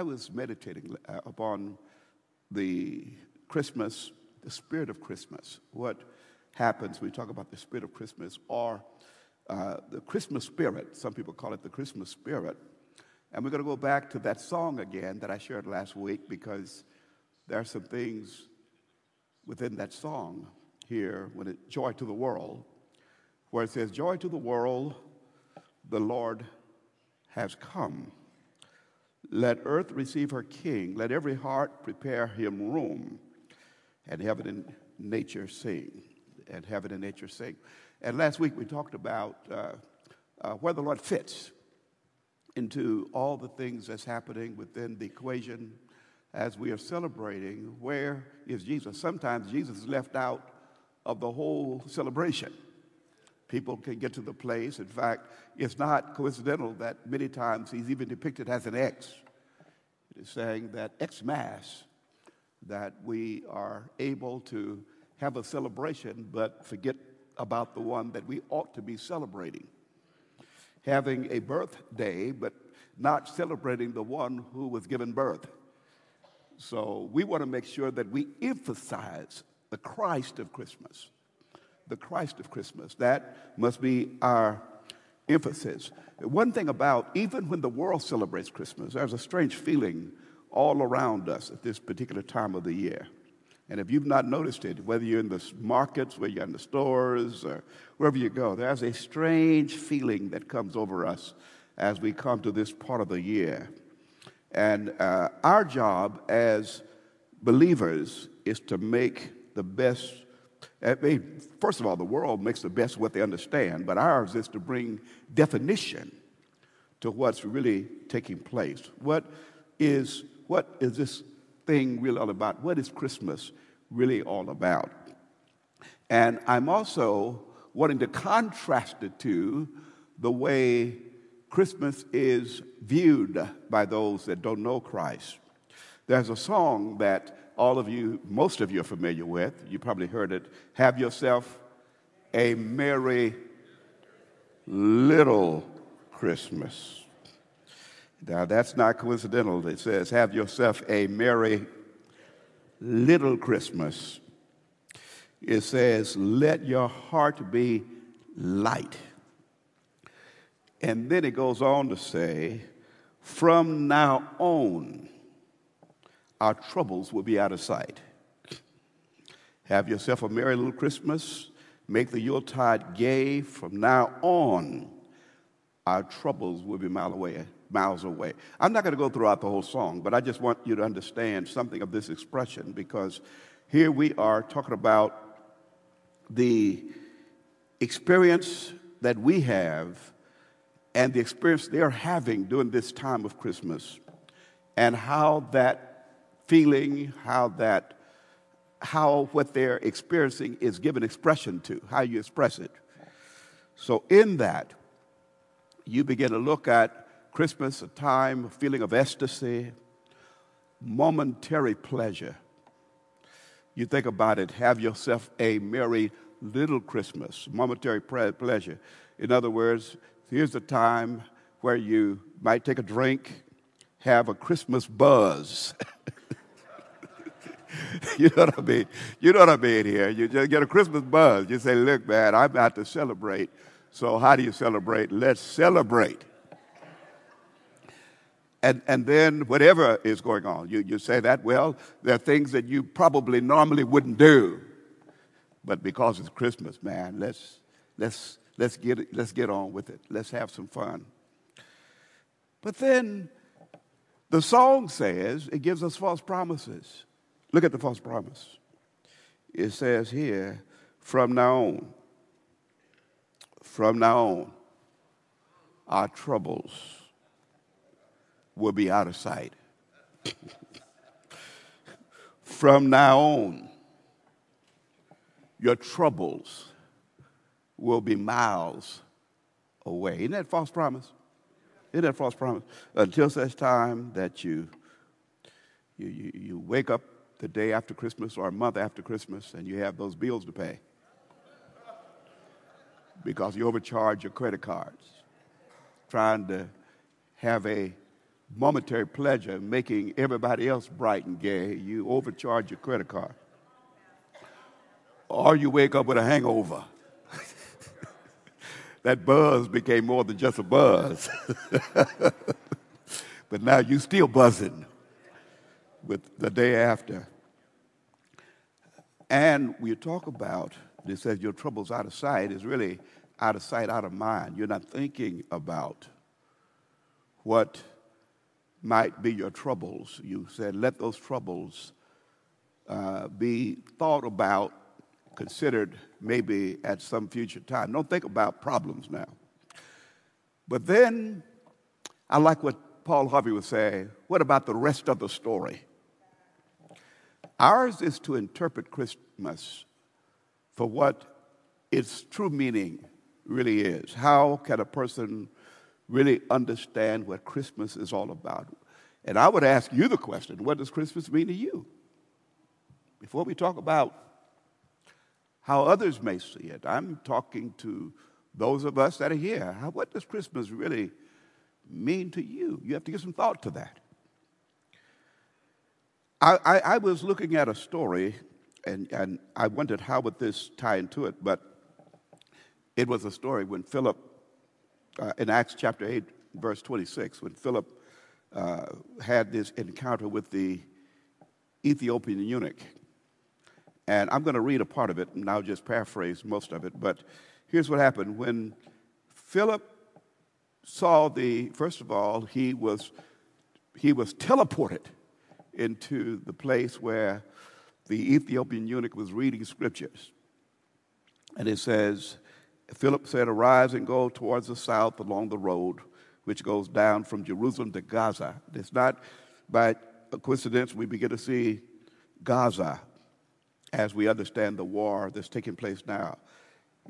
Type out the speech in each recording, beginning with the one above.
I was meditating uh, upon the Christmas, the spirit of Christmas. What happens we talk about the spirit of Christmas or uh, the Christmas spirit? Some people call it the Christmas spirit. And we're going to go back to that song again that I shared last week because there are some things within that song here when it joy to the world where it says joy to the world the lord has come let earth receive her king let every heart prepare him room and heaven and nature sing and heaven and nature sing and last week we talked about uh, uh, where the lord fits into all the things that's happening within the equation as we are celebrating where is Jesus. Sometimes Jesus is left out of the whole celebration. People can get to the place. In fact, it's not coincidental that many times he's even depicted as an X. It is saying that X Mass, that we are able to have a celebration but forget about the one that we ought to be celebrating. Having a birthday but not celebrating the one who was given birth. So we want to make sure that we emphasize the Christ of Christmas. The Christ of Christmas. That must be our emphasis. One thing about even when the world celebrates Christmas, there's a strange feeling all around us at this particular time of the year. And if you've not noticed it, whether you're in the markets, whether you're in the stores, or wherever you go, there's a strange feeling that comes over us as we come to this part of the year. And uh, our job as believers is to make the best. Eh, I mean, first of all, the world makes the best of what they understand, but ours is to bring definition to what's really taking place. What is, what is this thing really all about? What is Christmas really all about? And I'm also wanting to contrast it to the way Christmas is viewed by those that don't know Christ. There's a song that all of you, most of you are familiar with. You probably heard it. Have yourself a merry little Christmas. Now, that's not coincidental. It says, Have yourself a merry little Christmas. It says, Let your heart be light. And then it goes on to say, from now on, our troubles will be out of sight. Have yourself a merry little Christmas. Make the Yuletide gay. From now on, our troubles will be miles away. Miles away. I'm not going to go throughout the whole song, but I just want you to understand something of this expression because here we are talking about the experience that we have and the experience they're having during this time of Christmas, and how that feeling, how that, how what they're experiencing is given expression to, how you express it. So, in that, you begin to look at Christmas, a time, a feeling of ecstasy, momentary pleasure. You think about it, have yourself a merry little Christmas, momentary pleasure. In other words, Here's a time where you might take a drink, have a Christmas buzz. you know what I mean? You know what I mean here. You just get a Christmas buzz. You say, look, man, I'm about to celebrate. So how do you celebrate? Let's celebrate. And, and then whatever is going on, you, you say that, well, there are things that you probably normally wouldn't do. But because it's Christmas, man, let's, let's Let's get, let's get on with it. Let's have some fun. But then the song says it gives us false promises. Look at the false promise. It says here, from now on, from now on, our troubles will be out of sight. from now on, your troubles will be miles away. Isn't that false promise? Isn't that false promise? Until such time that you, you, you, you wake up the day after Christmas or a month after Christmas and you have those bills to pay because you overcharge your credit cards trying to have a momentary pleasure, making everybody else bright and gay, you overcharge your credit card. Or you wake up with a hangover. that buzz became more than just a buzz. but now you're still buzzing with the day after. And we talk about this says your troubles out of sight is really out of sight, out of mind. You're not thinking about what might be your troubles. You said, let those troubles uh, be thought about, considered maybe at some future time. Don't think about problems now. But then, I like what Paul Harvey would say what about the rest of the story? Ours is to interpret Christmas for what its true meaning really is. How can a person really understand what Christmas is all about? And I would ask you the question what does Christmas mean to you? Before we talk about how others may see it, I'm talking to those of us that are here. What does Christmas really mean to you? You have to give some thought to that. I, I, I was looking at a story, and, and I wondered how would this tie into it, but it was a story when Philip, uh, in Acts chapter 8, verse 26, when Philip uh, had this encounter with the Ethiopian eunuch. And I'm going to read a part of it, and I'll just paraphrase most of it. But here's what happened. When Philip saw the, first of all, he was, he was teleported into the place where the Ethiopian eunuch was reading scriptures. And it says, Philip said, Arise and go towards the south along the road which goes down from Jerusalem to Gaza. It's not by coincidence we begin to see Gaza as we understand the war that's taking place now.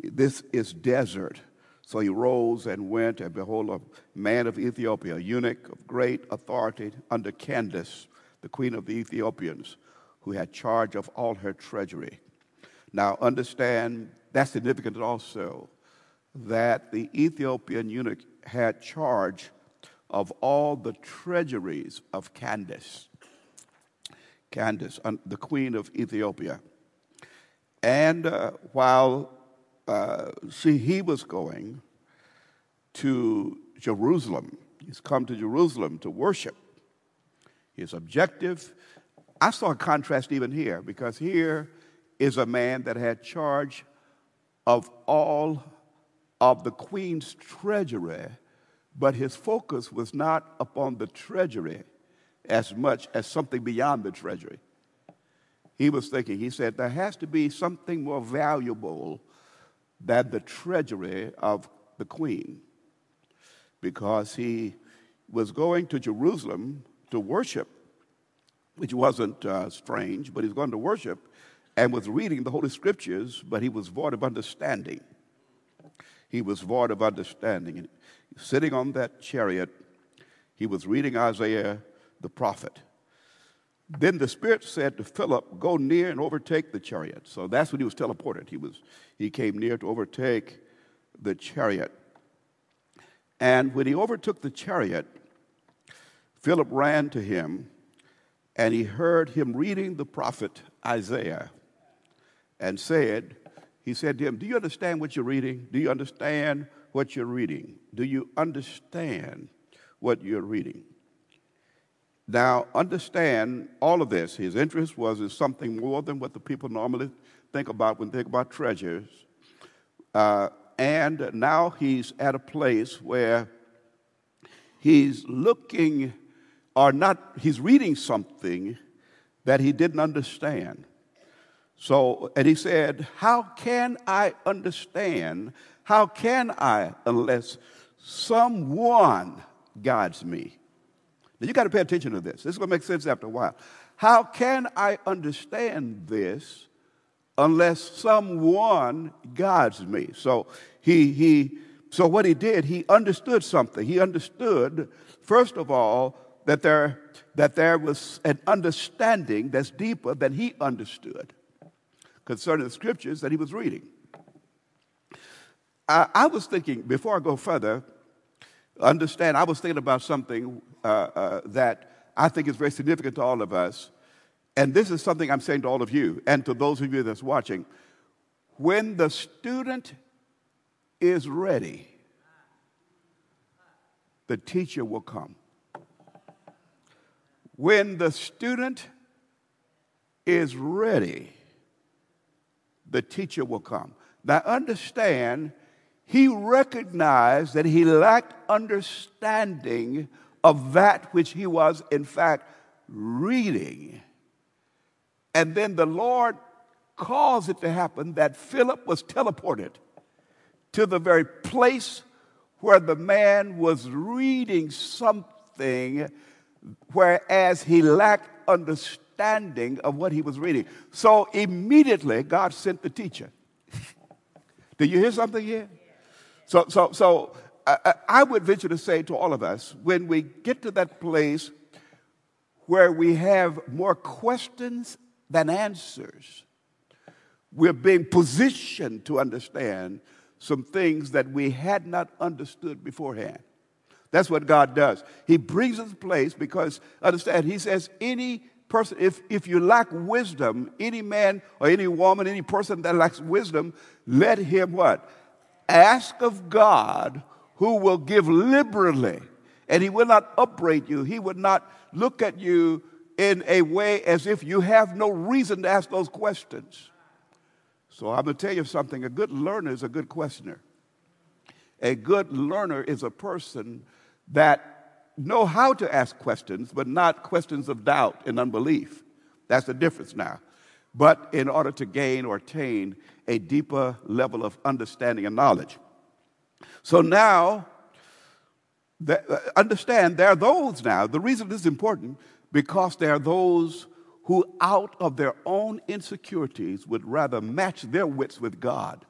This is desert. So he rose and went, and behold, a man of Ethiopia, a eunuch of great authority under Candace, the queen of the Ethiopians, who had charge of all her treasury. Now, understand that's significant also that the Ethiopian eunuch had charge of all the treasuries of Candace. Candace, the queen of Ethiopia. And uh, while uh, see, he was going to Jerusalem, he's come to Jerusalem to worship. His objective, I saw a contrast even here, because here is a man that had charge of all of the queen's treasury, but his focus was not upon the treasury as much as something beyond the treasury. He was thinking, he said, there has to be something more valuable than the treasury of the queen, because he was going to Jerusalem to worship, which wasn't uh, strange, but he was going to worship and was reading the Holy Scriptures, but he was void of understanding he was void of understanding. And sitting on that chariot, he was reading Isaiah the prophet. Then the Spirit said to Philip, Go near and overtake the chariot. So that's when he was teleported. He, was, he came near to overtake the chariot. And when he overtook the chariot, Philip ran to him and he heard him reading the prophet Isaiah and said, he said to him, Do you understand what you're reading? Do you understand what you're reading? Do you understand what you're reading? Now, understand all of this. His interest was in something more than what the people normally think about when they think about treasures. Uh, and now he's at a place where he's looking, or not, he's reading something that he didn't understand. So, and he said, How can I understand? How can I unless someone guides me? Now, you got to pay attention to this. This is going to make sense after a while. How can I understand this unless someone guides me? So, he, he, so what he did, he understood something. He understood, first of all, that there, that there was an understanding that's deeper than he understood concerning the scriptures that he was reading. I, I was thinking, before I go further, understand, I was thinking about something uh, uh, that I think is very significant to all of us. And this is something I'm saying to all of you and to those of you that's watching. When the student is ready, the teacher will come. When the student is ready, the teacher will come. Now, understand, he recognized that he lacked understanding of that which he was, in fact, reading. And then the Lord caused it to happen that Philip was teleported to the very place where the man was reading something, whereas he lacked understanding of what he was reading. So immediately, God sent the teacher. Did you hear something here? So, so, so I, I would venture to say to all of us when we get to that place where we have more questions than answers, we're being positioned to understand some things that we had not understood beforehand. That's what God does. He brings us a place because, understand, He says, any person, if, if you lack wisdom, any man or any woman, any person that lacks wisdom, let him what? Ask of God who will give liberally, and He will not upbraid you. He would not look at you in a way as if you have no reason to ask those questions. So I'm going to tell you something. A good learner is a good questioner. A good learner is a person that know how to ask questions, but not questions of doubt and unbelief. That's the difference now. But in order to gain or attain a deeper level of understanding and knowledge. So now, the, uh, understand there are those now. The reason this is important because there are those who, out of their own insecurities, would rather match their wits with God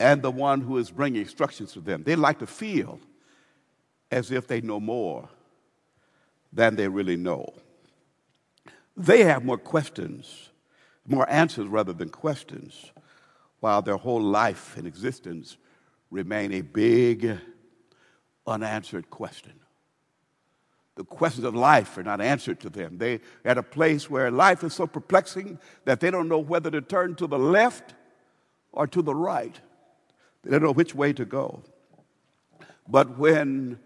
and the one who is bringing instructions to them. They like to feel as if they know more than they really know. They have more questions, more answers rather than questions while their whole life and existence remain a big unanswered question. The questions of life are not answered to them. They are at a place where life is so perplexing that they don't know whether to turn to the left or to the right. They don't know which way to go. But when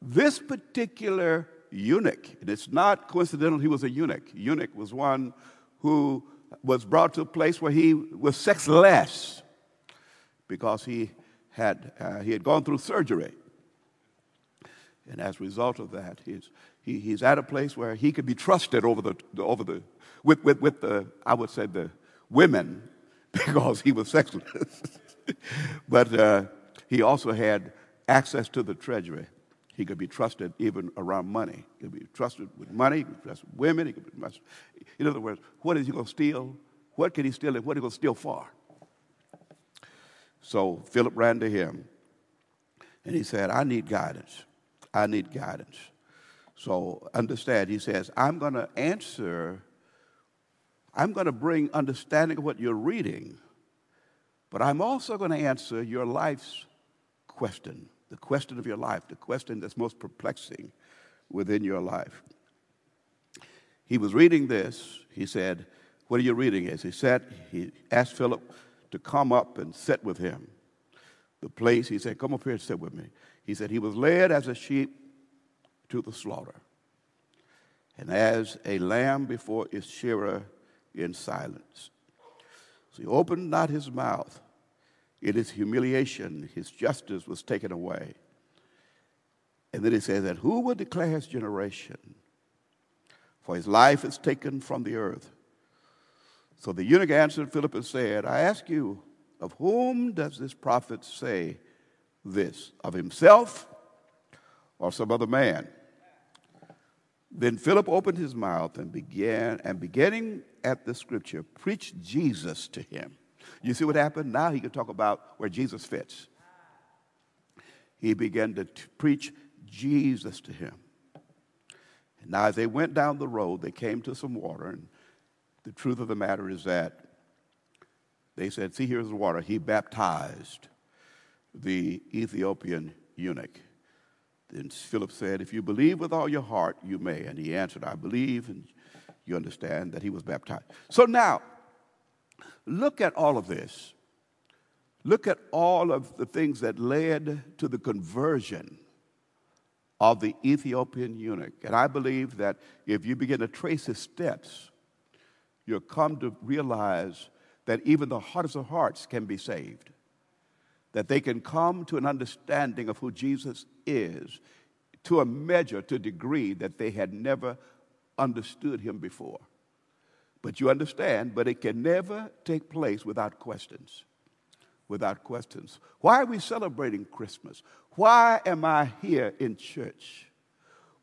this particular eunuch, and it's not coincidental he was a eunuch, eunuch was one who was brought to a place where he was sexless because he had, uh, he had gone through surgery. And as a result of that, he's, he, he's at a place where he could be trusted over the, over the with, with, with the, I would say, the women because he was sexless. but uh, he also had access to the treasury. He could be trusted even around money. He could be trusted with money, he could be trusted with women. He could be trusted. In other words, what is he going to steal? What can he steal and what is he going to steal for? So Philip ran to him and he said, I need guidance. I need guidance. So understand, he says, I'm going to answer, I'm going to bring understanding of what you're reading, but I'm also going to answer your life's question the question of your life, the question that's most perplexing within your life. He was reading this. He said, What are you reading? As he said, he asked Philip to come up and sit with him. The place, he said, Come up here and sit with me. He said, He was led as a sheep to the slaughter, and as a lamb before its shearer in silence. So he opened not his mouth. In his humiliation, his justice was taken away. And then he says that who will declare his generation? For his life is taken from the earth. So the eunuch answered Philip and said, I ask you, of whom does this prophet say this? Of himself or some other man? Then Philip opened his mouth and began, and beginning at the scripture, preached Jesus to him. You see what happened? Now he could talk about where Jesus fits. He began to t- preach Jesus to him. And now, as they went down the road, they came to some water. And the truth of the matter is that they said, See, here's the water. He baptized the Ethiopian eunuch. Then Philip said, If you believe with all your heart, you may. And he answered, I believe, and you understand that he was baptized. So now, look at all of this. Look at all of the things that led to the conversion of the Ethiopian eunuch. And I believe that if you begin to trace his steps, you'll come to realize that even the hardest of hearts can be saved, that they can come to an understanding of who Jesus is to a measure, to a degree that they had never understood him before. But you understand, but it can never take place without questions. Without questions. Why are we celebrating Christmas? Why am I here in church?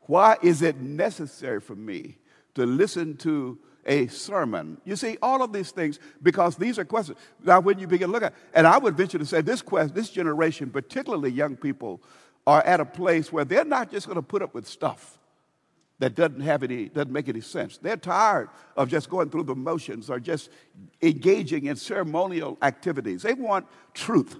Why is it necessary for me to listen to a sermon? You see, all of these things, because these are questions. Now, when you begin to look at, and I would venture to say this quest, this generation, particularly young people, are at a place where they're not just going to put up with stuff that doesn't have any doesn't make any sense. They're tired of just going through the motions or just engaging in ceremonial activities. They want truth.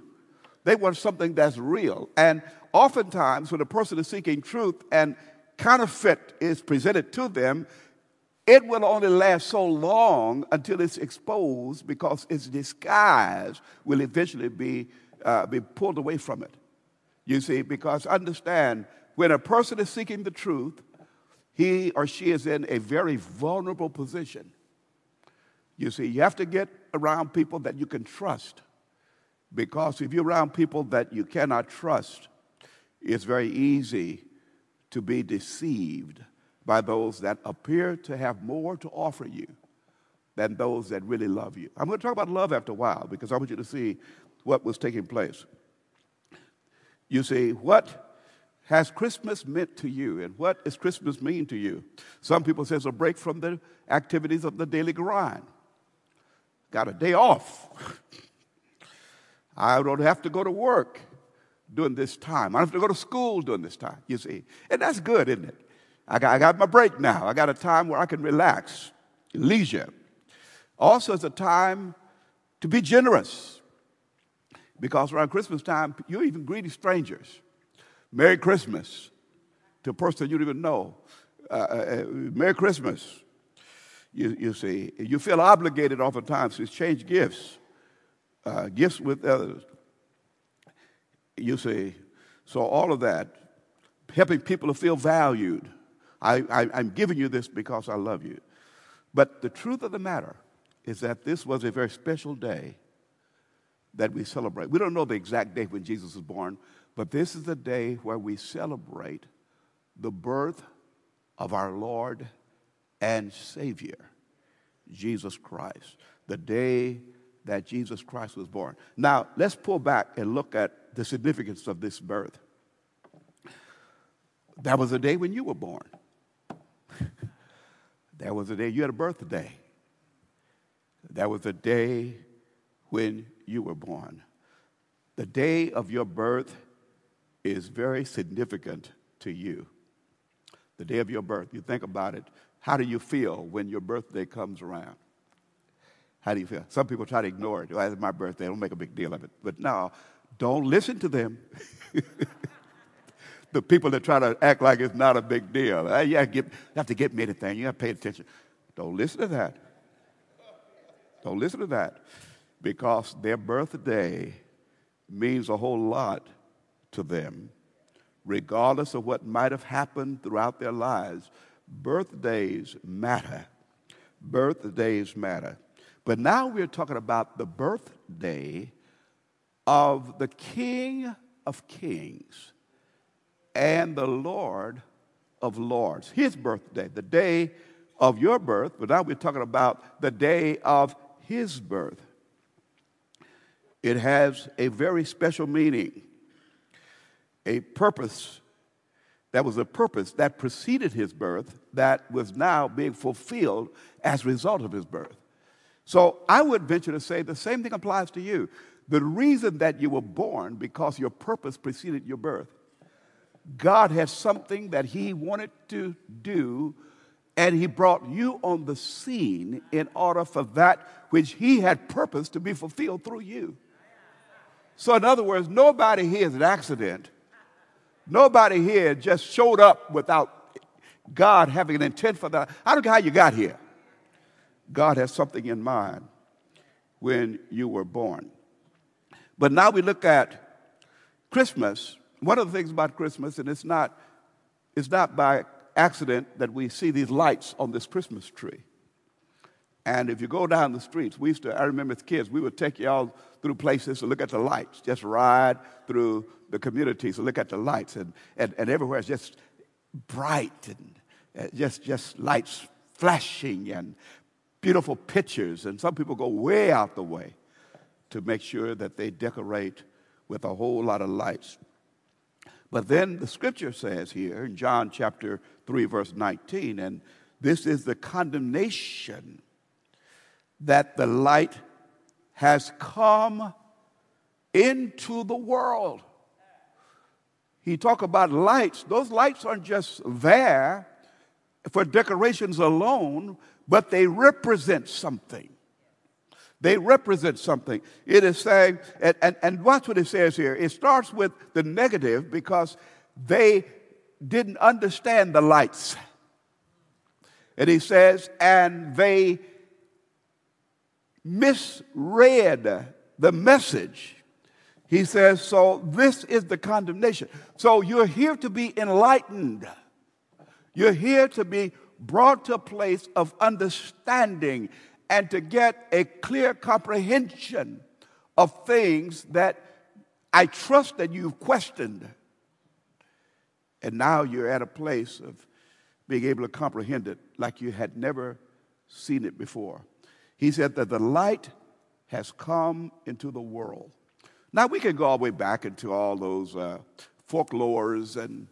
They want something that's real. And oftentimes when a person is seeking truth and counterfeit is presented to them, it will only last so long until it's exposed because its disguise will eventually be, uh, be pulled away from it. You see, because understand, when a person is seeking the truth, he or she is in a very vulnerable position. You see, you have to get around people that you can trust. Because if you're around people that you cannot trust, it's very easy to be deceived by those that appear to have more to offer you than those that really love you. I'm going to talk about love after a while because I want you to see what was taking place. You see, what has Christmas meant to you and what does Christmas mean to you? Some people say it's a break from the activities of the daily grind. Got a day off. I don't have to go to work during this time. I don't have to go to school during this time, you see. And that's good, isn't it? I got, I got my break now. I got a time where I can relax, leisure. Also, it's a time to be generous because around Christmas time, you're even greeting strangers. Merry Christmas to a person you don't even know. Uh, uh, uh, Merry Christmas. You, you see, you feel obligated oftentimes to exchange gifts, uh, gifts with others. You see, so all of that, helping people to feel valued. I, I, I'm giving you this because I love you. But the truth of the matter is that this was a very special day that we celebrate. We don't know the exact date when Jesus was born, but this is the day where we celebrate the birth of our Lord and Savior, Jesus Christ, the day that Jesus Christ was born. Now, let's pull back and look at the significance of this birth. That was the day when you were born. That was the day you had a birthday. That was the day when you were born. The day of your birth is very significant to you. The day of your birth, you think about it. How do you feel when your birthday comes around? How do you feel? Some people try to ignore it. Well, it's my birthday. I don't make a big deal of it. But no, don't listen to them. the people that try to act like it's not a big deal. Uh, you, have get, you have to get me anything. You have to pay attention. Don't listen to that. Don't listen to that. Because their birthday means a whole lot to them, regardless of what might have happened throughout their lives. Birthdays matter. Birthdays matter. But now we're talking about the birthday of the King of Kings and the Lord of Lords. His birthday, the day of your birth, but now we're talking about the day of his birth. It has a very special meaning a purpose that was a purpose that preceded his birth that was now being fulfilled as a result of his birth. So I would venture to say the same thing applies to you. The reason that you were born because your purpose preceded your birth. God had something that he wanted to do and he brought you on the scene in order for that which he had purposed to be fulfilled through you. So in other words, nobody here is an accident Nobody here just showed up without God having an intent for that. I don't care how you got here. God has something in mind when you were born. But now we look at Christmas. One of the things about Christmas, and it's not, it's not by accident that we see these lights on this Christmas tree. And if you go down the streets, we used to, I remember as kids, we would take y'all through places to look at the lights, just ride through the communities to look at the lights. And, and, and everywhere it's just bright and uh, just, just lights flashing and beautiful pictures. And some people go way out the way to make sure that they decorate with a whole lot of lights. But then the scripture says here in John chapter 3, verse 19, and this is the condemnation that the light has come into the world. He talk about lights. Those lights aren't just there for decorations alone, but they represent something. They represent something. It is saying, and, and, and watch what it says here. It starts with the negative because they didn't understand the lights. And he says, and they misread the message. He says, So this is the condemnation. So you're here to be enlightened. You're here to be brought to a place of understanding and to get a clear comprehension of things that I trust that you've questioned. And now you're at a place of being able to comprehend it like you had never seen it before. He said that the light has come into the world. Now we can go all the way back into all those uh, folklores and,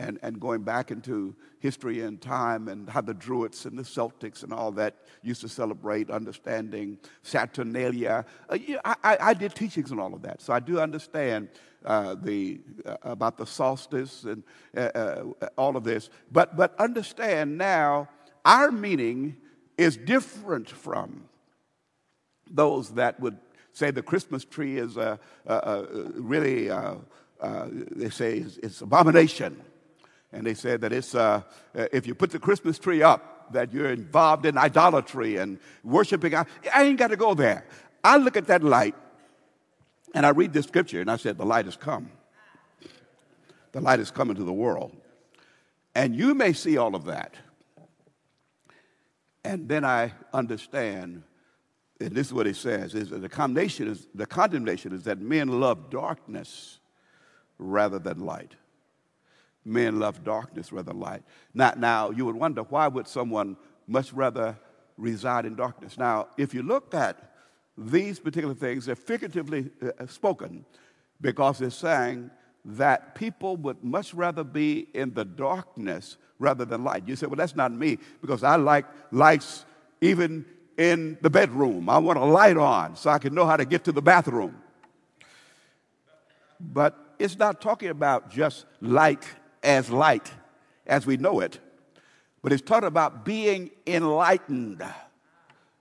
and, and going back into history and time and how the Druids and the Celtics and all that used to celebrate understanding Saturnalia. Uh, I, I, did teachings on all of that, so I do understand uh, the, uh, about the solstice and uh, uh, all of this. But, but understand now, our meaning is different from those that would say the Christmas tree is uh, uh, uh really, uh, they say it's, it's, abomination. And they said that it's, uh, if you put the Christmas tree up, that you're involved in idolatry and worshiping. I, I ain't got to go there. I look at that light and I read this scripture and I said, The light has come. The light has come into the world. And you may see all of that. And then I understand and this is what he says, is the condemnation is, the condemnation is that men love darkness rather than light. Men love darkness rather than light. Now, now, you would wonder, why would someone much rather reside in darkness? Now, if you look at these particular things, they're figuratively uh, spoken because they're saying that people would much rather be in the darkness rather than light. You say, well, that's not me because I like lights even in the bedroom. I want a light on so I can know how to get to the bathroom. But it's not talking about just light as light as we know it, but it's talking about being enlightened.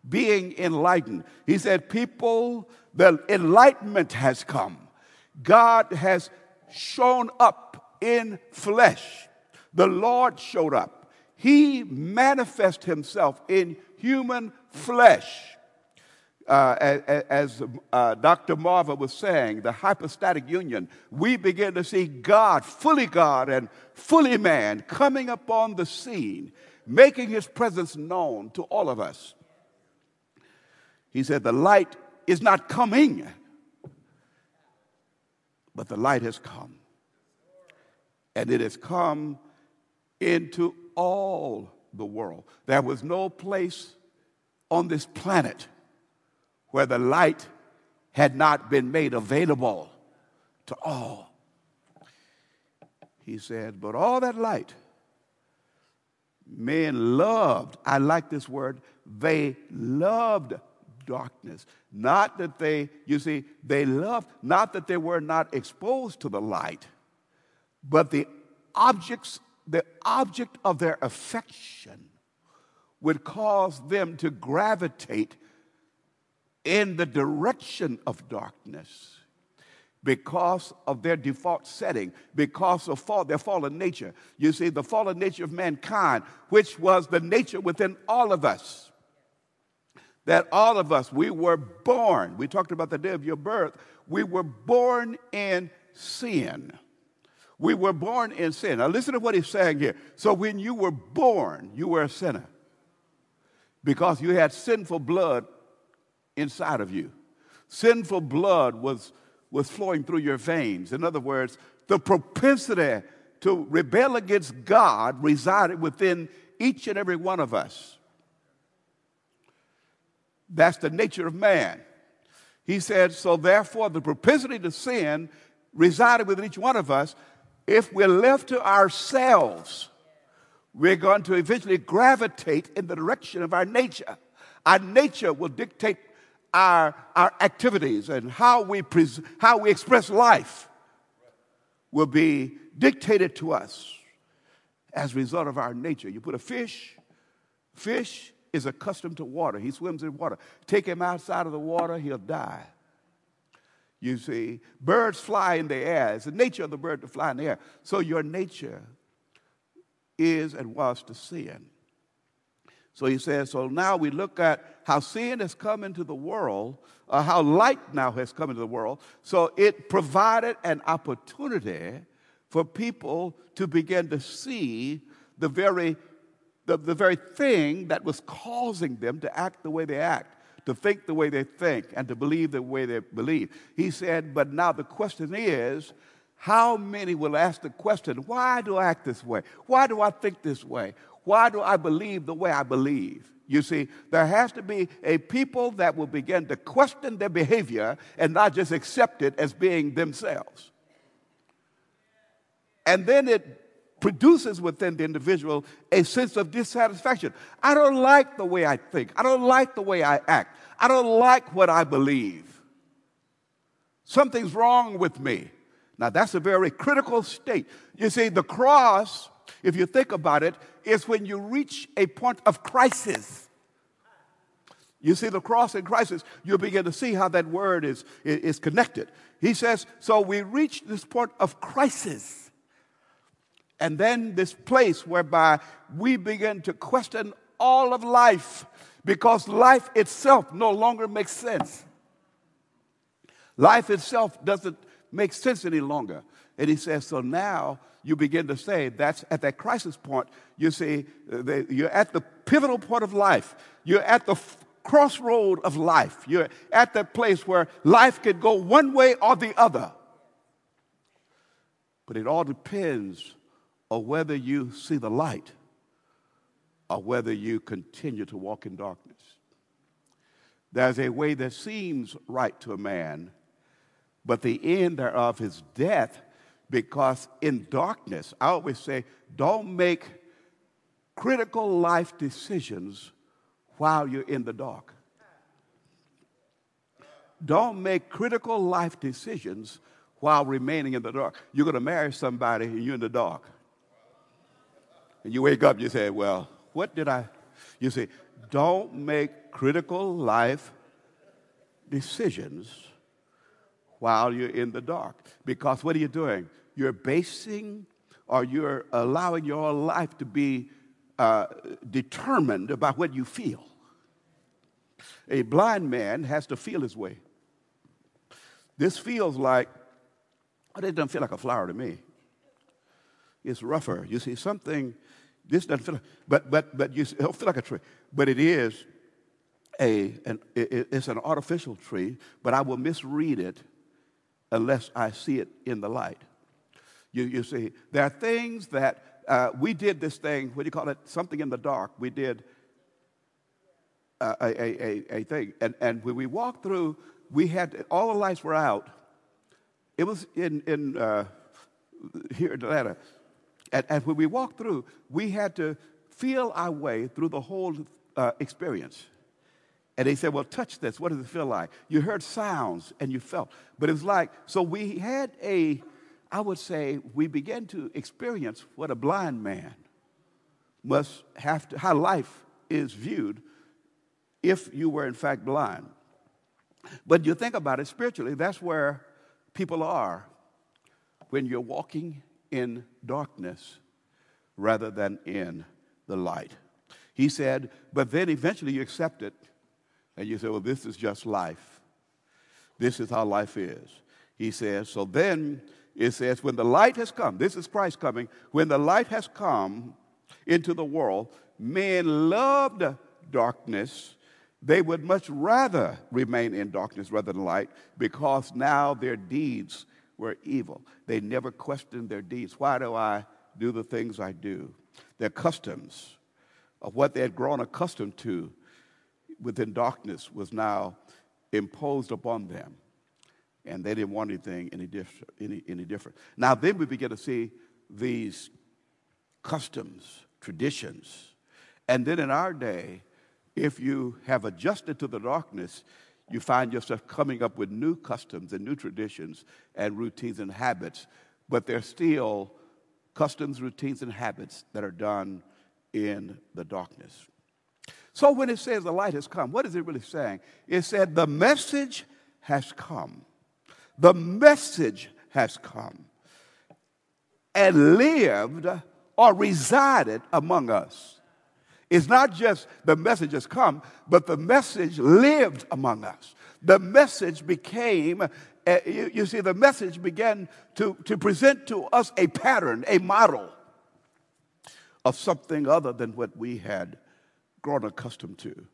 Being enlightened. He said, People, the enlightenment has come. God has shown up in flesh. The Lord showed up. He manifested himself in human flesh. Uh, as, uh, Dr. Marva was saying, the hypostatic union, we begin to see God, fully God and fully man, coming upon the scene, making his presence known to all of us. He said, The light is not coming, but the light has come. And it has come into all the world. There was no place on this planet where the light had not been made available to all. He said, but all that light, men loved, I like this word, they loved darkness. Not that they, you see, they loved, not that they were not exposed to the light, but the objects, the object of their affection would cause them to gravitate in the direction of darkness. because of their default setting, because of fall, their fallen nature. You see, the fallen nature of mankind, which was the nature within all of us. That all of us, we were born, we talked about the day of your birth, we were born in sin. We were born in sin. Now, listen to what he's saying here. So, when you were born, you were a sinner because you had sinful blood inside of you. Sinful blood was was flowing through your veins. In other words, the propensity to rebel against God resided within each and every one of us. That's the nature of man. He said, so therefore, the propensity to sin resided within each one of us. If we're left to ourselves, we're going to eventually gravitate in the direction of our nature. Our nature will dictate our, our activities and how we, pres- how we express life will be dictated to us as a result of our nature. You put a fish, fish is accustomed to water. He swims in water. Take him outside of the water, he'll die. You see, birds fly in the air. It's the nature of the bird to fly in the air. So your nature is and was to sin. So he says, so now we look at how sin has come into the world, uh, how light now has come into the world. So it provided an opportunity for people to begin to see the very, the, the very thing that was causing them to act the way they act, to think the way they think, and to believe the way they believe. He said, but now the question is, how many will ask the question, why do I act this way? Why do I think this way? Why do I believe the way I believe? You see, there has to be a people that will begin to question their behavior and not just accept it as being themselves. And then it produces within the individual a sense of dissatisfaction. I don't like the way I think. I don't like the way I act. I don't like what I believe. Something's wrong with me. Now, that's a very critical state. You see, the cross if you think about it, is when you reach a point of crisis. You see the cross in crisis, you'll begin to see how that word is, is connected. He says, So we reach this point of crisis. And then this place whereby we begin to question all of life because life itself no longer makes sense. Life itself doesn't make sense any longer. And he says, So now you begin to say that's at that crisis point, you see, uh, you're at the pivotal point of life. You're at the crossroad of life. You're at that place where life could go one way or the other. But it all depends on whether you see the light or whether you continue to walk in darkness. There's a way that seems right to a man, but the end thereof is death because in darkness, I always say, don't make critical life decisions while you're in the dark. Don't make critical life decisions while remaining in the dark. You're going to marry somebody and you're in the dark. And you wake up and you say, Well, what did I? You say, Don't make critical life decisions while you're in the dark. Because what are you doing? You're basing or you're allowing your life to be uh, determined by what you feel. A blind man has to feel his way. This feels like, oh, it doesn't feel like a flower to me. It's rougher. You see, something, this doesn't feel like, but, but, but you see, it don't feel like a tree. But it is a, an, it, it's an artificial tree, but I will misread it unless I see it in the light. You, you see, there are things that uh, we did this thing, what do you call it? Something in the dark. We did uh, a, a, a, thing. And, and when we walked through, we had, all the lights were out. It was in, in uh, here in Atlanta. And, and, when we walked through, we had to feel our way through the whole uh, experience. And they said, Well, touch this. What does it feel like? You heard sounds and you felt. But it was like, so we had a I would say we begin to experience what a blind man must have to, how life is viewed if you were in fact blind. But you think about it spiritually, that's where people are when you're walking in darkness rather than in the light. He said, but then eventually you accept it and you say, well, this is just life. This is how life is. He says, so then it says, when the light has come, this is Christ coming, when the light has come into the world, men loved darkness. They would much rather remain in darkness rather than light because now their deeds were evil. They never questioned their deeds. Why do I do the things I do? Their customs of what they had grown accustomed to within darkness was now imposed upon them. And they didn't want anything any, diff- any, any different. Now, then we begin to see these customs, traditions. And then in our day, if you have adjusted to the darkness, you find yourself coming up with new customs and new traditions and routines and habits, but they're still customs, routines, and habits that are done in the darkness. So when it says the light has come, what is it really saying? It said the message has come. The message has come and lived or resided among us. It's not just the message has come, but the message lived among us. The message became, uh, you, you see, the message began to, to present to us a pattern, a model of something other than what we had grown accustomed to.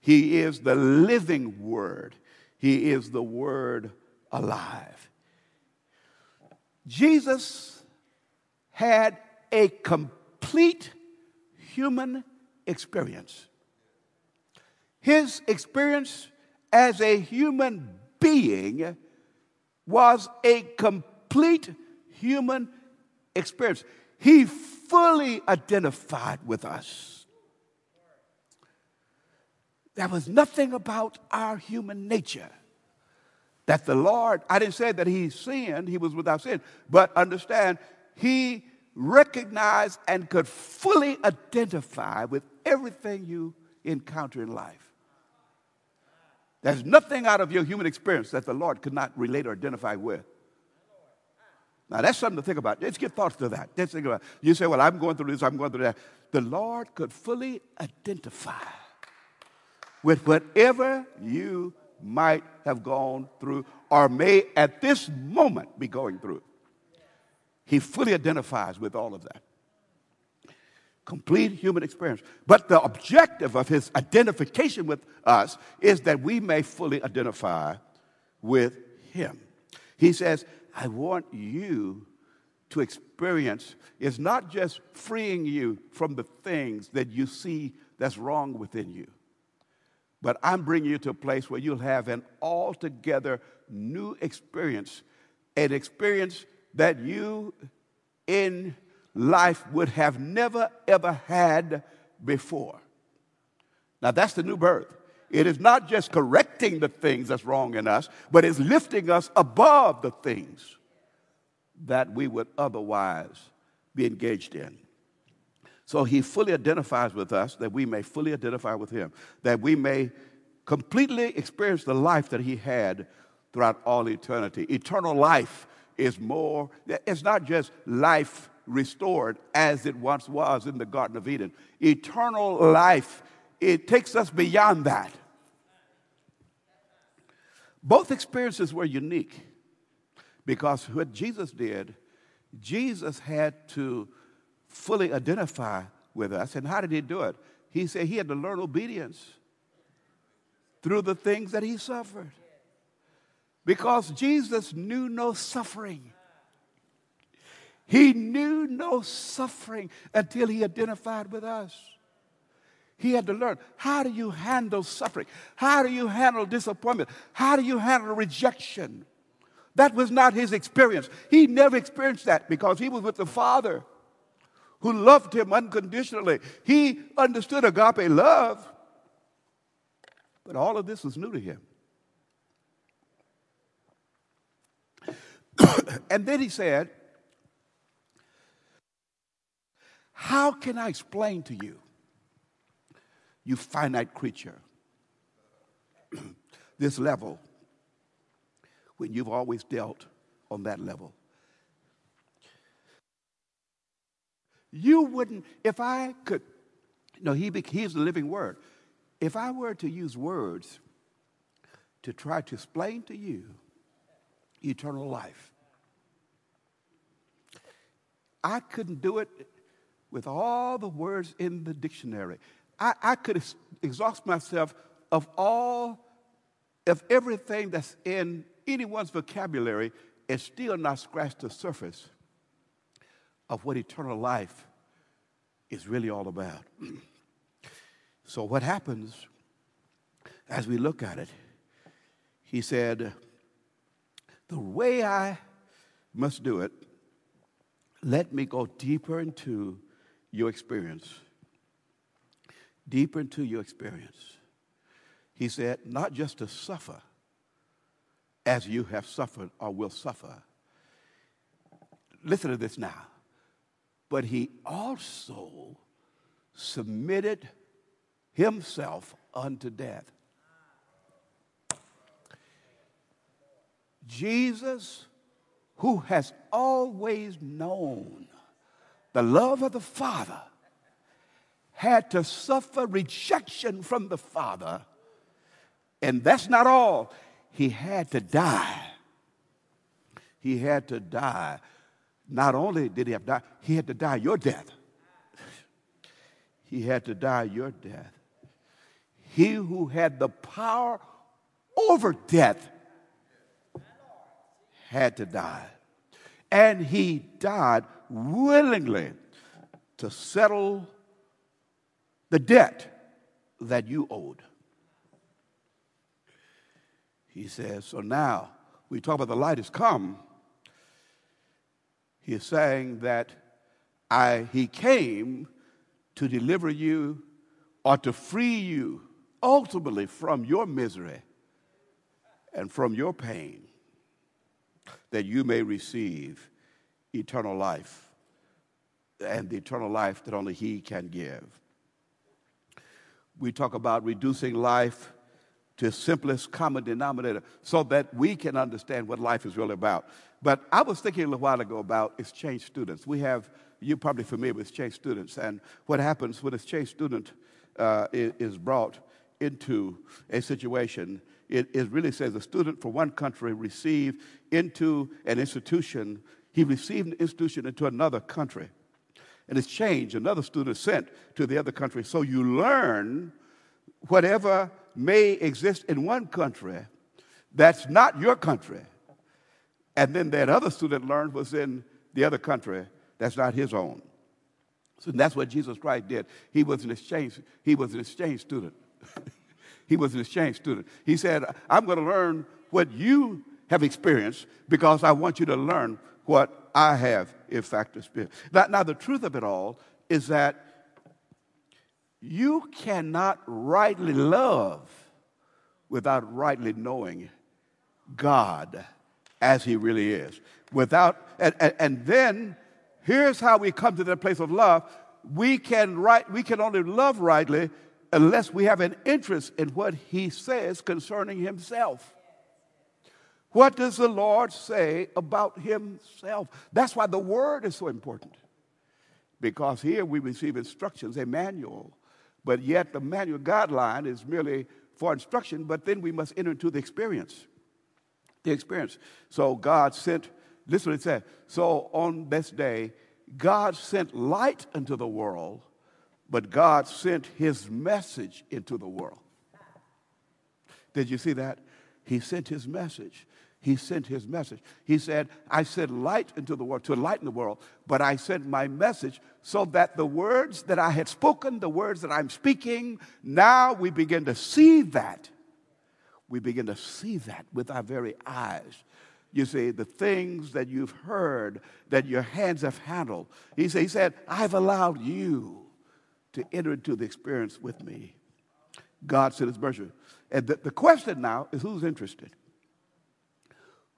He is the living word, He is the word alive. Jesus had a complete human experience. His experience as a human being was a complete human experience. He fully identified with us. There was nothing about our human nature that the Lord, I didn't say that he sinned, he was without sin, but understand, he recognized and could fully identify with everything you encounter in life. There's nothing out of your human experience that the Lord could not relate or identify with. Now, that's something to think about. Let's give thoughts to that. Let's think about it. You say, well, I'm going through this, I'm going through that. The Lord could fully identify with whatever you might have gone through or may at this moment be going through. He fully identifies with all of that complete human experience. But the objective of his identification with us is that we may fully identify with him. He says, I want you to experience is not just freeing you from the things that you see that's wrong within you, but I'm bringing you to a place where you'll have an altogether new experience, an experience that you in life would have never, ever had before. Now, that's the new birth. It is not just correcting the things that's wrong in us, but it's lifting us above the things that we would otherwise be engaged in. So he fully identifies with us that we may fully identify with him, that we may completely experience the life that he had throughout all eternity. Eternal life is more, it's not just life restored as it once was in the Garden of Eden. Eternal life, it takes us beyond that. Both experiences were unique because what Jesus did, Jesus had to fully identify with us. And how did he do it? He said he had to learn obedience through the things that he suffered. Because Jesus knew no suffering. He knew no suffering until he identified with us. He had to learn how do you handle suffering? How do you handle disappointment? How do you handle rejection? That was not his experience. He never experienced that because he was with the Father who loved him unconditionally. He understood agape love, but all of this was new to him. and then he said, How can I explain to you, you finite creature, this level when you've always dealt on that level. You wouldn't, if I could, no, he, he's the living word. If I were to use words to try to explain to you eternal life, I couldn't do it with all the words in the dictionary. I, I could ex- exhaust myself of all, of everything that's in anyone's vocabulary and still not scratch the surface of what eternal life is really all about. so, what happens as we look at it, he said, The way I must do it, let me go deeper into your experience. Deeper into your experience. He said, not just to suffer as you have suffered or will suffer. Listen to this now. But he also submitted himself unto death. Jesus, who has always known the love of the Father, had to suffer rejection from the Father. And that's not all. He had to die. He had to die. Not only did he have to die, he had to die your death. He had to die your death. He who had the power over death had to die. And he died willingly to settle the debt that you owed. He says, so now we talk about the light has come. He is saying that I, he came to deliver you or to free you ultimately from your misery and from your pain, that you may receive eternal life and the eternal life that only He can give. We talk about reducing life to the simplest common denominator so that we can understand what life is really about. But I was thinking a little while ago about exchange students. We have, you're probably familiar with exchange students, and what happens when an exchange student uh, is brought into a situation, it, it really says a student from one country received into an institution, he received an institution into another country. And it's changed. Another student sent to the other country. So you learn whatever may exist in one country that's not your country. And then that other student learned was in the other country that's not his own. So that's what Jesus Christ did. He was an exchange, he was an exchange student. he was an exchange student. He said, I'm going to learn what you have experienced because I want you to learn what I have, in fact, experienced. Now, now the truth of it all is that you cannot rightly love without rightly knowing God as He really is. Without, and, and, and then here's how we come to that place of love. We can, right, we can only love rightly unless we have an interest in what He says concerning Himself. What does the Lord say about Himself? That's why the Word is so important. Because here we receive instructions, a manual but yet, the manual guideline is merely for instruction, but then we must enter into the experience. The experience. So, God sent, listen is what it said. So, on this day, God sent light into the world, but God sent his message into the world. Did you see that? He sent his message he sent his message. He said, I sent light into the world to enlighten the world, but I sent my message so that the words that I had spoken, the words that I'm speaking, now we begin to see that. We begin to see that with our very eyes. You see, the things that you've heard, that your hands have handled. He said, he said I've allowed you to enter into the experience with me. God sent his mercy. And the, the question now is who's interested?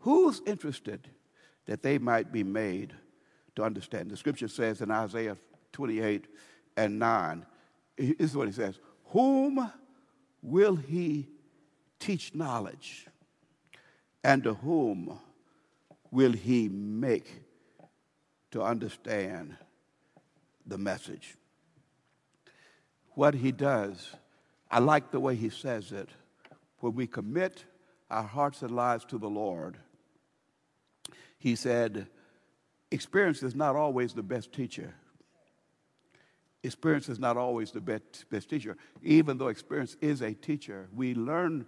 Who's interested that they might be made to understand? The scripture says in Isaiah 28 and 9, this is what he says Whom will he teach knowledge? And to whom will he make to understand the message? What he does, I like the way he says it. When we commit our hearts and lives to the Lord, he said, experience is not always the best teacher. Experience is not always the best, best teacher. Even though experience is a teacher, we learn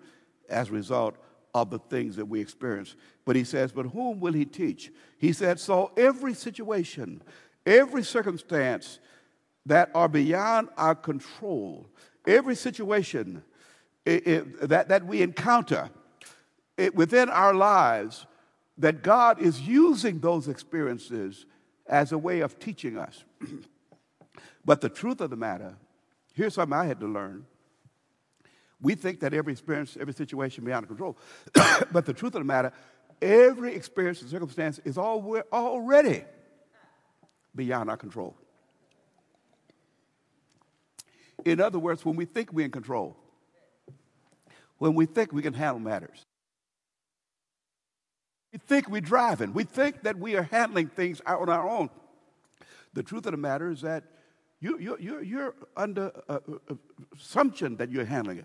as a result of the things that we experience. But he says, But whom will he teach? He said, So every situation, every circumstance that are beyond our control, every situation it, it, that, that we encounter it, within our lives, that God is using those experiences as a way of teaching us. but the truth of the matter, here's something I had to learn. We think that every experience, every situation beyond control. but the truth of the matter, every experience and circumstance is already beyond our control. In other words, when we think we're in control, when we think we can handle matters, we think we're driving. We think that we are handling things on our own. The truth of the matter is that you, you, you're, you're under assumption that you're handling it.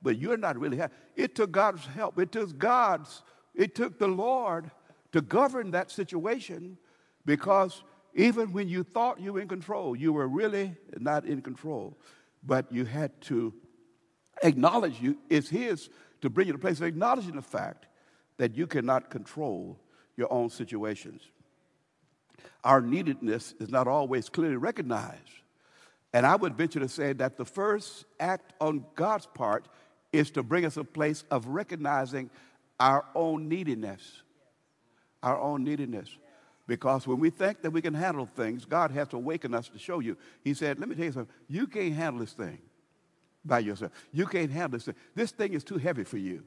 But you're not really. It took God's help. It took God's, it took the Lord to govern that situation because even when you thought you were in control, you were really not in control. But you had to acknowledge you, it's His to bring you to a place of acknowledging the fact that you cannot control your own situations. Our neededness is not always clearly recognized. And I would venture to say that the first act on God's part is to bring us a place of recognizing our own neediness. Our own neediness. Because when we think that we can handle things, God has to awaken us to show you. He said, Let me tell you something. You can't handle this thing by yourself. You can't handle this thing. This thing is too heavy for you.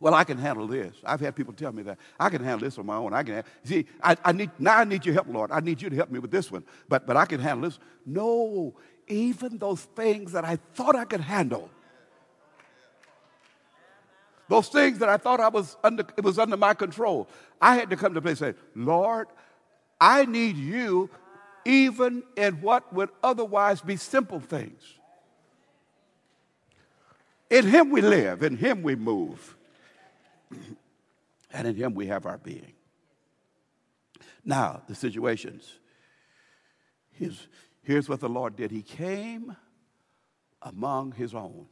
Well, I can handle this. I've had people tell me that. I can handle this on my own. I can see, I, I, need now I need your help, Lord. I need you to help me with this one. But but I can handle this. No, even those things that I thought I could handle. Those things that I thought I was under, it was under my control. I had to come to a place and say, Lord, I need you even in what would otherwise be simple things. In Him we live, in Him we move and in him we have our being. Now, the situations. Here's, here's what the Lord did He came among His own.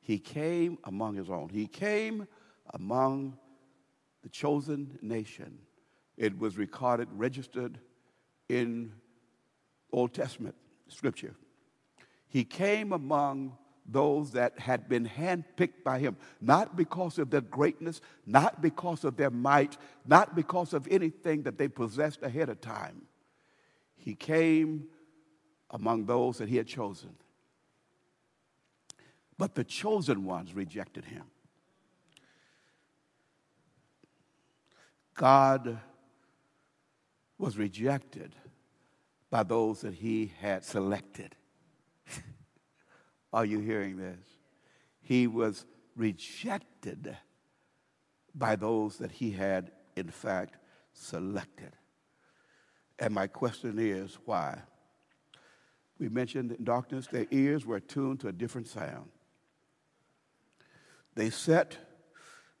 He came among His own. He came among the chosen nation. It was recorded, registered in Old Testament scripture. He came among those that had been handpicked by him, not because of their greatness, not because of their might, not because of anything that they possessed ahead of time. He came among those that he had chosen. But the chosen ones rejected him. God was rejected by those that he had selected. Are you hearing this? He was rejected by those that he had, in fact, selected. And my question is why? We mentioned in darkness, their ears were tuned to a different sound. They set,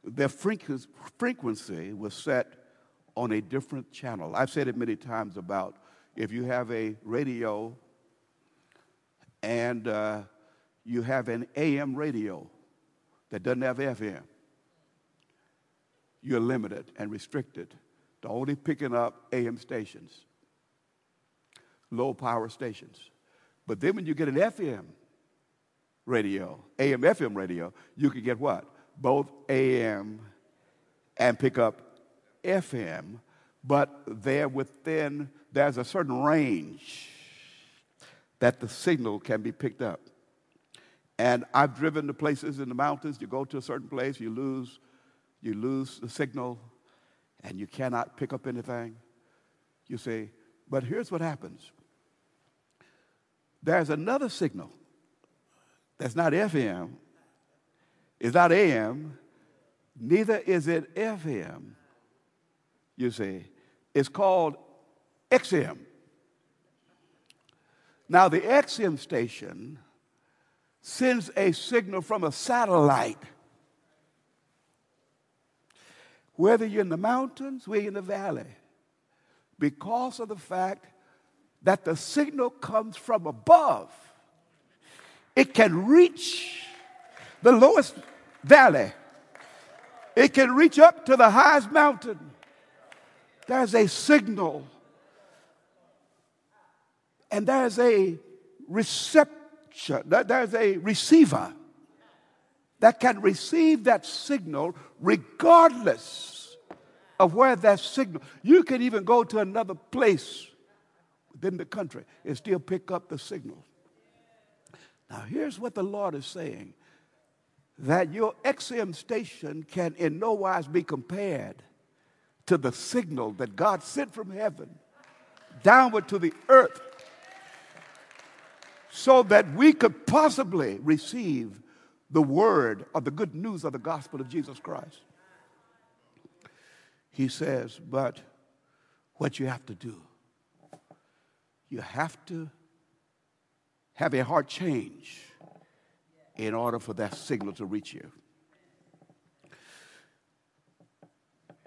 their frequency was set on a different channel. I've said it many times about if you have a radio and uh, you have an AM radio that doesn't have FM, you're limited and restricted to only picking up AM stations, low power stations. But then when you get an FM radio, AM FM radio, you can get what? Both AM and pick up FM, but there within, there's a certain range that the signal can be picked up. And I've driven to places in the mountains. You go to a certain place, you lose, you lose the signal, and you cannot pick up anything. You say, but here's what happens. There's another signal that's not FM, it's not AM, neither is it FM, you see. It's called XM. Now, the XM station sends a signal from a satellite. Whether you're in the mountains, we're in the valley, because of the fact that the signal comes from above, it can reach the lowest valley, it can reach up to the highest mountain. There's a signal, and there's a there's a receiver that can receive that signal regardless of where that signal. You can even go to another place within the country and still pick up the signal. Now, here's what the Lord is saying that your XM station can in no wise be compared to the signal that God sent from heaven downward to the earth so that we could possibly receive the word of the good news of the gospel of Jesus Christ. He says, but what you have to do, you have to have a heart change in order for that signal to reach you.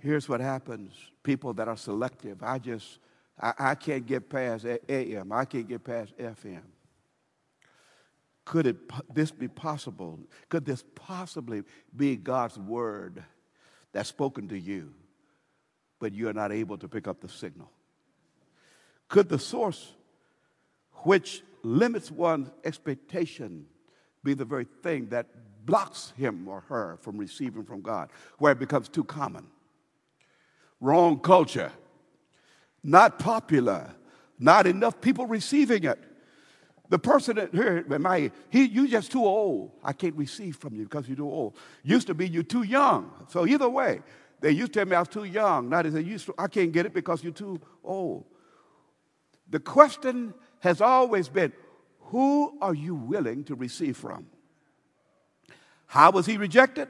Here's what happens people that are selective. I just, I, I can't get past AM, I can't get past FM. Could it, this be possible? Could this possibly be God's word that's spoken to you, but you're not able to pick up the signal? Could the source which limits one's expectation be the very thing that blocks him or her from receiving from God, where it becomes too common. Wrong culture, not popular, not enough people receiving it. The person that here, my, he, you just too old. I can't receive from you because you're too old. Used to be you're too young. So either way, they used to tell me I was too young. Now they say to, I can't get it because you're too old. The question has always been, who are you willing to receive from? How was he rejected?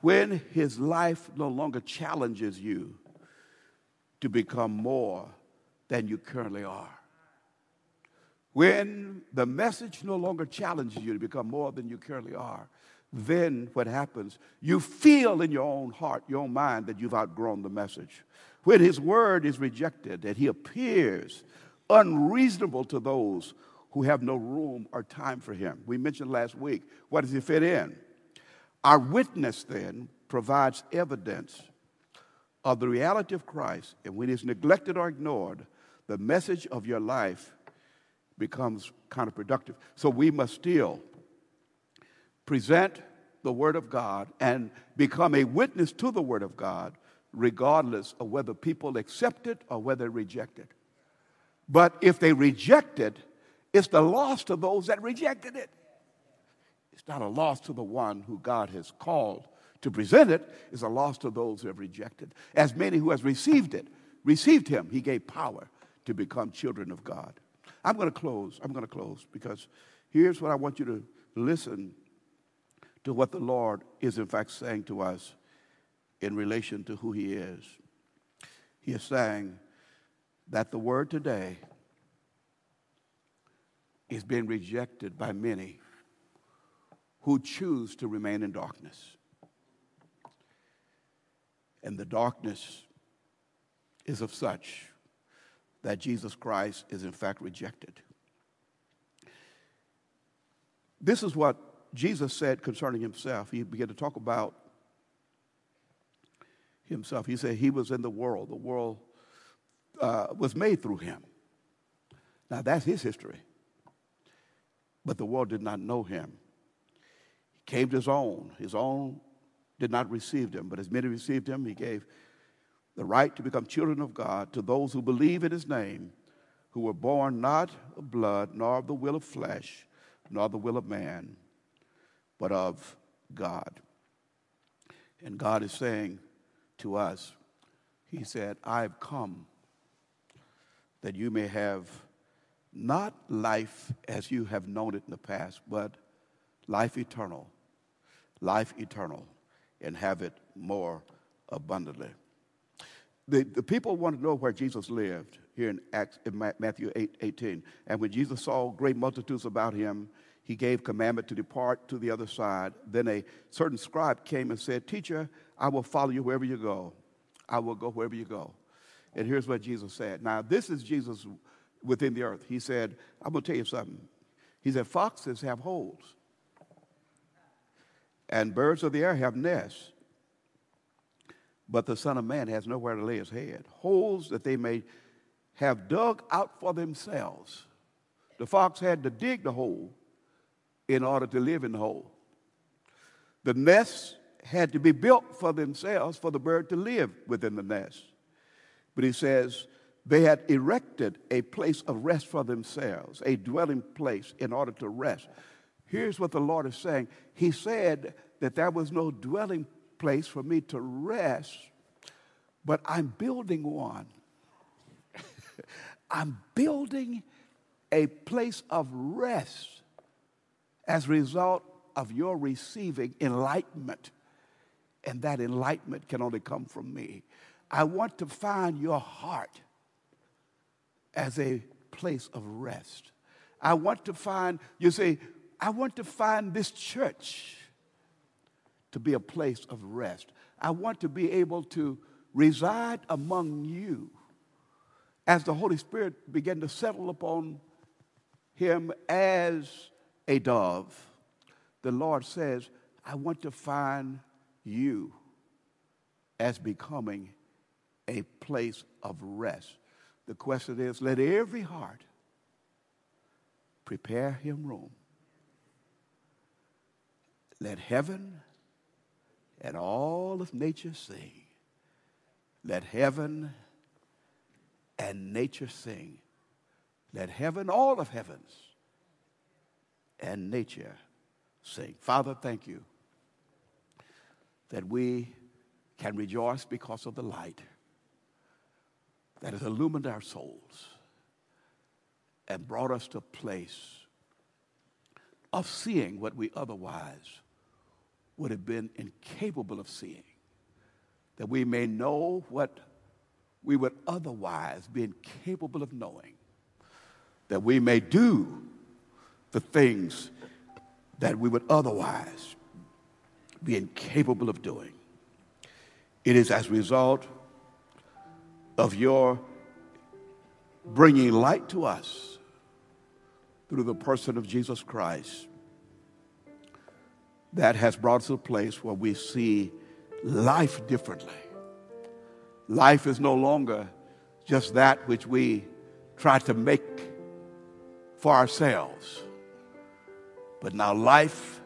When his life no longer challenges you to become more than you currently are. When the message no longer challenges you to become more than you currently are, then what happens? You feel in your own heart, your own mind, that you've outgrown the message. When his word is rejected, that he appears unreasonable to those who have no room or time for him. We mentioned last week, what does he fit in? Our witness then provides evidence of the reality of Christ, and when it's neglected or ignored, the message of your life becomes counterproductive. So we must still present the Word of God and become a witness to the Word of God, regardless of whether people accept it or whether reject it. But if they reject it, it's the loss to those that rejected it. It's not a loss to the one who God has called to present it, it's a loss to those who have rejected. As many who has received it, received him, he gave power to become children of God. I'm going to close. I'm going to close because here's what I want you to listen to what the Lord is in fact saying to us in relation to who he is. He is saying, that the word today is being rejected by many who choose to remain in darkness. And the darkness is of such that Jesus Christ is in fact rejected. This is what Jesus said concerning himself. He began to talk about himself. He said he was in the world. The world uh, was made through him. Now, that's his history. But the world did not know him. He came to his own. His own did not receive him, but as many received him, he gave the right to become children of God to those who believe in his name, who were born not of blood, nor of the will of flesh, nor the will of man, but of God. And God is saying to us, He said, I've come that you may have not life as you have known it in the past, but life eternal, life eternal and have it more abundantly. The, the people want to know where Jesus lived here in, Acts, in Matthew 8, 18. And when Jesus saw great multitudes about him, he gave commandment to depart to the other side. Then a certain scribe came and said, Teacher, I will follow you wherever you go. I will go wherever you go. And here's what Jesus said. Now, this is Jesus within the earth. He said, I'm going to tell you something. He said, Foxes have holes, and birds of the air have nests, but the Son of Man has nowhere to lay his head. Holes that they may have dug out for themselves. The fox had to dig the hole in order to live in the hole. The nests had to be built for themselves for the bird to live within the nest. But he says they had erected a place of rest for themselves, a dwelling place in order to rest. Here's what the Lord is saying He said that there was no dwelling place for me to rest, but I'm building one. I'm building a place of rest as a result of your receiving enlightenment. And that enlightenment can only come from me. I want to find your heart as a place of rest. I want to find, you say, I want to find this church to be a place of rest. I want to be able to reside among you as the Holy Spirit began to settle upon him as a dove. The Lord says, I want to find you as becoming a place of rest. The question is let every heart prepare him room. Let heaven and all of nature sing. Let heaven and nature sing. Let heaven, all of heavens, and nature sing. Father, thank you that we can rejoice because of the light that has illumined our souls and brought us to a place of seeing what we otherwise would have been incapable of seeing, that we may know what we would otherwise be incapable of knowing, that we may do the things that we would otherwise be incapable of doing. It is as a result of your bringing light to us through the person of Jesus Christ that has brought us to a place where we see life differently. Life is no longer just that which we try to make for ourselves, but now life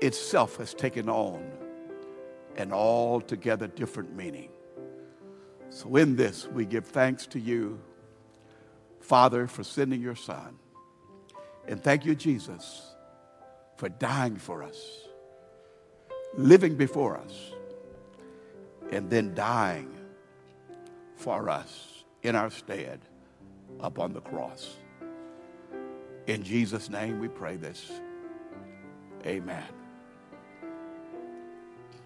itself has taken on an altogether different meaning. So, in this, we give thanks to you, Father, for sending your Son. And thank you, Jesus, for dying for us, living before us, and then dying for us in our stead upon the cross. In Jesus' name we pray this. Amen.